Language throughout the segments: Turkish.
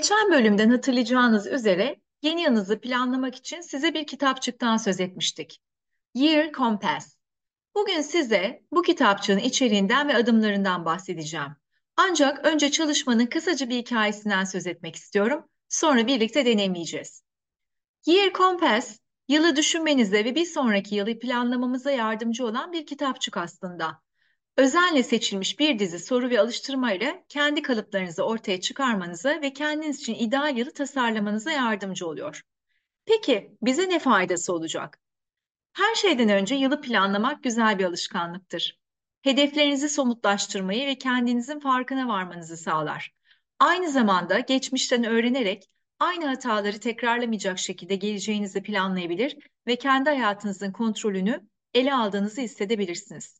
Geçen bölümden hatırlayacağınız üzere yeni yılınızı planlamak için size bir kitapçıktan söz etmiştik. Year Compass. Bugün size bu kitapçığın içeriğinden ve adımlarından bahsedeceğim. Ancak önce çalışmanın kısaca bir hikayesinden söz etmek istiyorum. Sonra birlikte deneyimleyeceğiz. Year Compass, yılı düşünmenize ve bir sonraki yılı planlamamıza yardımcı olan bir kitapçık aslında özenle seçilmiş bir dizi soru ve alıştırmayla kendi kalıplarınızı ortaya çıkarmanıza ve kendiniz için ideal yılı tasarlamanıza yardımcı oluyor. Peki bize ne faydası olacak? Her şeyden önce yılı planlamak güzel bir alışkanlıktır. Hedeflerinizi somutlaştırmayı ve kendinizin farkına varmanızı sağlar. Aynı zamanda geçmişten öğrenerek aynı hataları tekrarlamayacak şekilde geleceğinizi planlayabilir ve kendi hayatınızın kontrolünü ele aldığınızı hissedebilirsiniz.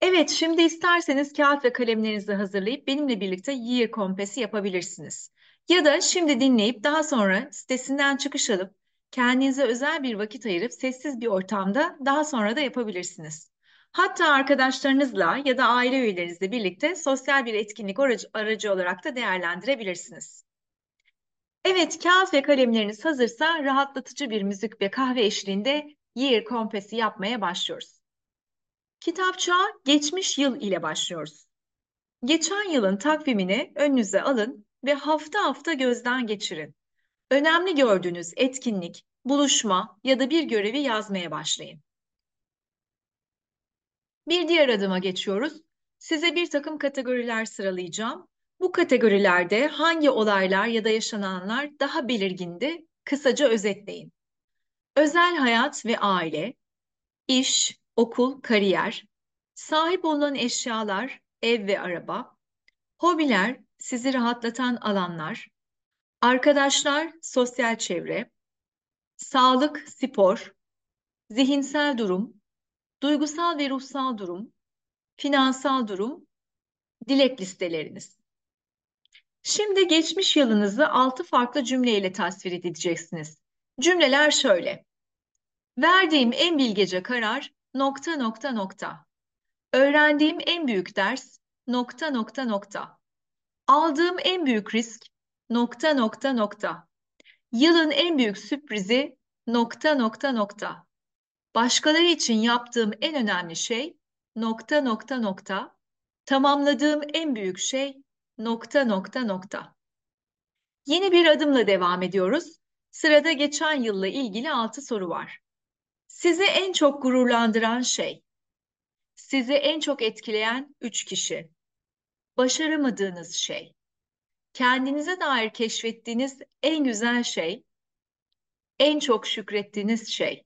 Evet, şimdi isterseniz kağıt ve kalemlerinizi hazırlayıp benimle birlikte Year Compass'i yapabilirsiniz. Ya da şimdi dinleyip daha sonra sitesinden çıkış alıp kendinize özel bir vakit ayırıp sessiz bir ortamda daha sonra da yapabilirsiniz. Hatta arkadaşlarınızla ya da aile üyelerinizle birlikte sosyal bir etkinlik aracı, olarak da değerlendirebilirsiniz. Evet, kağıt ve kalemleriniz hazırsa rahatlatıcı bir müzik ve kahve eşliğinde Year Compass'i yapmaya başlıyoruz. Kitapçığa geçmiş yıl ile başlıyoruz. Geçen yılın takvimini önünüze alın ve hafta hafta gözden geçirin. Önemli gördüğünüz etkinlik, buluşma ya da bir görevi yazmaya başlayın. Bir diğer adıma geçiyoruz. Size bir takım kategoriler sıralayacağım. Bu kategorilerde hangi olaylar ya da yaşananlar daha belirgindi, kısaca özetleyin. Özel hayat ve aile, iş, okul, kariyer, sahip olunan eşyalar, ev ve araba, hobiler, sizi rahatlatan alanlar, arkadaşlar, sosyal çevre, sağlık, spor, zihinsel durum, duygusal ve ruhsal durum, finansal durum, dilek listeleriniz. Şimdi geçmiş yılınızı altı farklı cümleyle tasvir edeceksiniz. Cümleler şöyle. Verdiğim en bilgece karar nokta nokta nokta. Öğrendiğim en büyük ders nokta nokta nokta. Aldığım en büyük risk nokta nokta nokta. Yılın en büyük sürprizi nokta nokta nokta. Başkaları için yaptığım en önemli şey nokta nokta nokta. Tamamladığım en büyük şey nokta nokta nokta. Yeni bir adımla devam ediyoruz. Sırada geçen yılla ilgili altı soru var. Sizi en çok gururlandıran şey, sizi en çok etkileyen üç kişi, başaramadığınız şey, kendinize dair keşfettiğiniz en güzel şey, en çok şükrettiğiniz şey.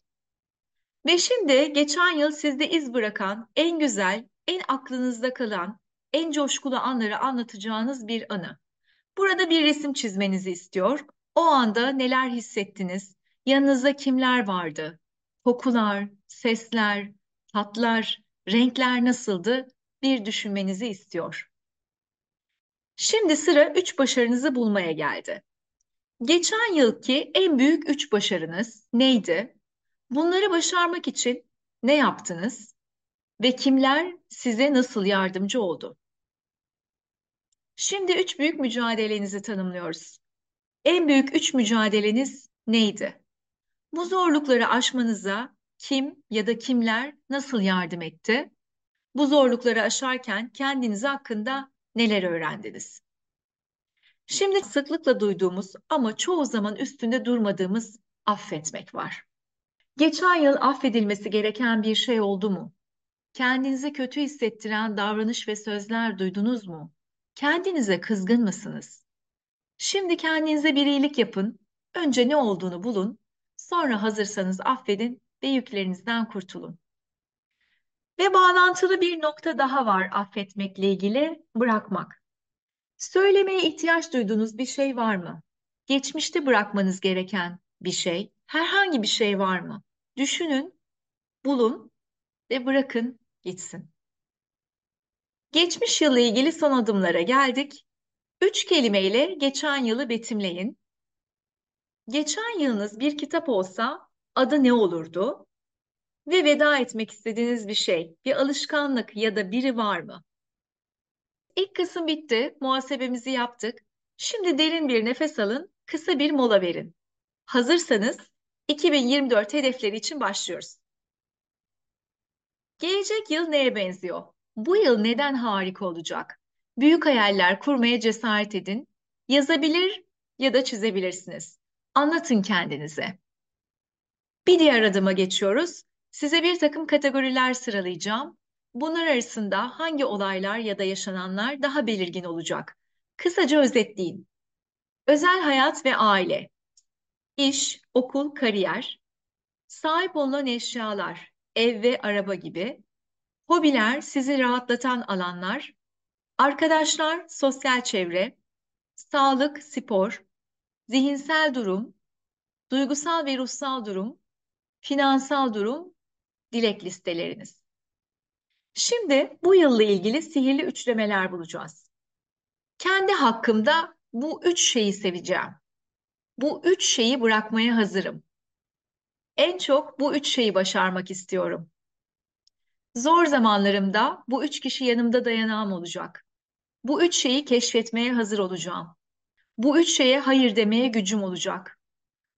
Ve şimdi geçen yıl sizde iz bırakan en güzel, en aklınızda kalan, en coşkulu anları anlatacağınız bir anı. Burada bir resim çizmenizi istiyor. O anda neler hissettiniz? Yanınızda kimler vardı? Kokular, sesler, tatlar, renkler nasıldı bir düşünmenizi istiyor. Şimdi sıra üç başarınızı bulmaya geldi. Geçen yılki en büyük üç başarınız neydi? Bunları başarmak için ne yaptınız? Ve kimler size nasıl yardımcı oldu? Şimdi üç büyük mücadelenizi tanımlıyoruz. En büyük üç mücadeleniz neydi? Bu zorlukları aşmanıza kim ya da kimler nasıl yardım etti? Bu zorlukları aşarken kendiniz hakkında neler öğrendiniz? Şimdi sıklıkla duyduğumuz ama çoğu zaman üstünde durmadığımız affetmek var. Geçen yıl affedilmesi gereken bir şey oldu mu? Kendinizi kötü hissettiren davranış ve sözler duydunuz mu? Kendinize kızgın mısınız? Şimdi kendinize bir iyilik yapın. Önce ne olduğunu bulun Sonra hazırsanız affedin ve yüklerinizden kurtulun. Ve bağlantılı bir nokta daha var affetmekle ilgili, bırakmak. Söylemeye ihtiyaç duyduğunuz bir şey var mı? Geçmişte bırakmanız gereken bir şey, herhangi bir şey var mı? Düşünün, bulun ve bırakın gitsin. Geçmiş yılla ilgili son adımlara geldik. Üç kelimeyle geçen yılı betimleyin. Geçen yılınız bir kitap olsa adı ne olurdu? Ve veda etmek istediğiniz bir şey, bir alışkanlık ya da biri var mı? İlk kısım bitti, muhasebemizi yaptık. Şimdi derin bir nefes alın, kısa bir mola verin. Hazırsanız 2024 hedefleri için başlıyoruz. Gelecek yıl neye benziyor? Bu yıl neden harika olacak? Büyük hayaller kurmaya cesaret edin. Yazabilir ya da çizebilirsiniz. Anlatın kendinize. Bir diğer adıma geçiyoruz. Size bir takım kategoriler sıralayacağım. Bunlar arasında hangi olaylar ya da yaşananlar daha belirgin olacak? Kısaca özetleyin. Özel hayat ve aile, iş, okul, kariyer, sahip olunan eşyalar, ev ve araba gibi, hobiler, sizi rahatlatan alanlar, arkadaşlar, sosyal çevre, sağlık, spor, zihinsel durum, duygusal ve ruhsal durum, finansal durum, dilek listeleriniz. Şimdi bu yılla ilgili sihirli üçlemeler bulacağız. Kendi hakkımda bu üç şeyi seveceğim. Bu üç şeyi bırakmaya hazırım. En çok bu üç şeyi başarmak istiyorum. Zor zamanlarımda bu üç kişi yanımda dayanağım olacak. Bu üç şeyi keşfetmeye hazır olacağım. Bu üç şeye hayır demeye gücüm olacak.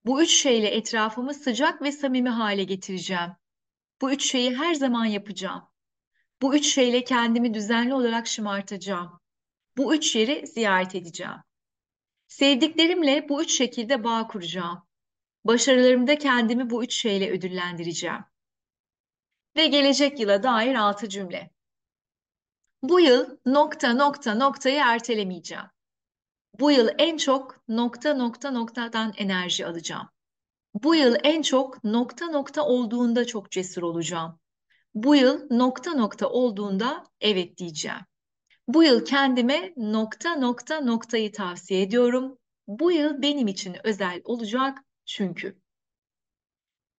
Bu üç şeyle etrafımı sıcak ve samimi hale getireceğim. Bu üç şeyi her zaman yapacağım. Bu üç şeyle kendimi düzenli olarak şımartacağım. Bu üç yeri ziyaret edeceğim. Sevdiklerimle bu üç şekilde bağ kuracağım. Başarılarımda kendimi bu üç şeyle ödüllendireceğim. Ve gelecek yıla dair altı cümle. Bu yıl nokta nokta noktayı ertelemeyeceğim. Bu yıl en çok nokta nokta noktadan enerji alacağım. Bu yıl en çok nokta nokta olduğunda çok cesur olacağım. Bu yıl nokta nokta olduğunda evet diyeceğim. Bu yıl kendime nokta nokta noktayı tavsiye ediyorum. Bu yıl benim için özel olacak çünkü.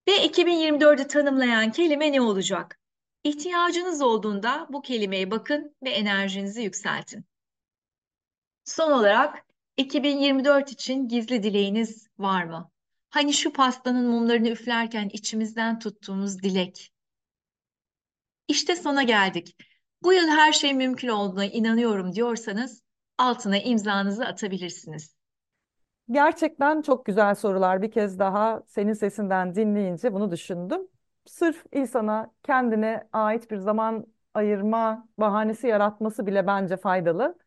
Ve 2024'ü tanımlayan kelime ne olacak? İhtiyacınız olduğunda bu kelimeye bakın ve enerjinizi yükseltin. Son olarak 2024 için gizli dileğiniz var mı? Hani şu pastanın mumlarını üflerken içimizden tuttuğumuz dilek. İşte sona geldik. Bu yıl her şey mümkün olduğuna inanıyorum diyorsanız altına imzanızı atabilirsiniz. Gerçekten çok güzel sorular. Bir kez daha senin sesinden dinleyince bunu düşündüm. Sırf insana kendine ait bir zaman ayırma bahanesi yaratması bile bence faydalı.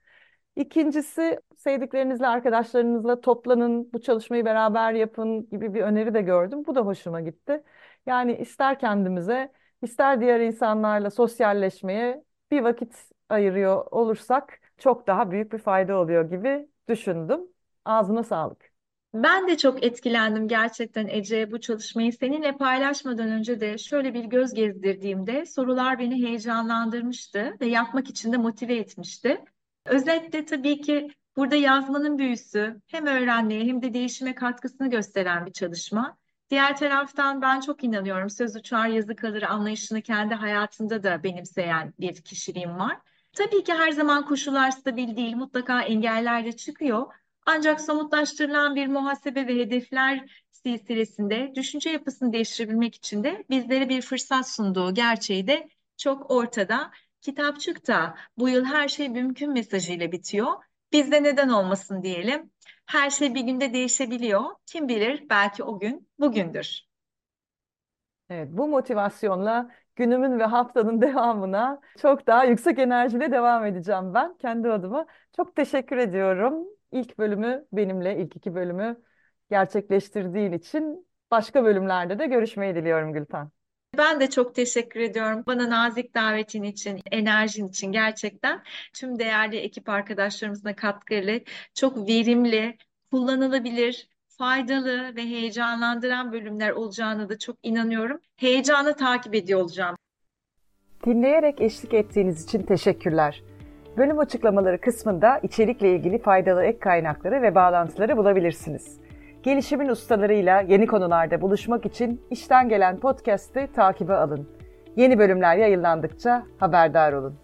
İkincisi sevdiklerinizle, arkadaşlarınızla toplanın, bu çalışmayı beraber yapın gibi bir öneri de gördüm. Bu da hoşuma gitti. Yani ister kendimize, ister diğer insanlarla sosyalleşmeye bir vakit ayırıyor olursak çok daha büyük bir fayda oluyor gibi düşündüm. Ağzına sağlık. Ben de çok etkilendim gerçekten Ece bu çalışmayı seninle paylaşmadan önce de şöyle bir göz gezdirdiğimde sorular beni heyecanlandırmıştı ve yapmak için de motive etmişti. Özetle tabii ki burada yazmanın büyüsü hem öğrenmeye hem de değişime katkısını gösteren bir çalışma. Diğer taraftan ben çok inanıyorum söz uçar yazı kalır anlayışını kendi hayatında da benimseyen bir kişiliğim var. Tabii ki her zaman koşullar stabil değil, mutlaka engeller de çıkıyor. Ancak somutlaştırılan bir muhasebe ve hedefler silsilesinde düşünce yapısını değiştirebilmek için de bizlere bir fırsat sunduğu gerçeği de çok ortada. Kitapçık da bu yıl her şey mümkün mesajıyla bitiyor. Bizde neden olmasın diyelim. Her şey bir günde değişebiliyor. Kim bilir belki o gün bugündür. Evet, bu motivasyonla günümün ve haftanın devamına çok daha yüksek enerjiyle devam edeceğim ben kendi adıma. Çok teşekkür ediyorum. İlk bölümü benimle, ilk iki bölümü gerçekleştirdiğin için başka bölümlerde de görüşmeyi diliyorum Gülten. Ben de çok teşekkür ediyorum. Bana nazik davetin için, enerjin için gerçekten tüm değerli ekip arkadaşlarımızla katkılı, çok verimli, kullanılabilir, faydalı ve heyecanlandıran bölümler olacağını da çok inanıyorum. Heyecanla takip ediyor olacağım. Dinleyerek eşlik ettiğiniz için teşekkürler. Bölüm açıklamaları kısmında içerikle ilgili faydalı ek kaynakları ve bağlantıları bulabilirsiniz. Gelişimin ustalarıyla yeni konularda buluşmak için işten gelen podcast'i takibe alın. Yeni bölümler yayınlandıkça haberdar olun.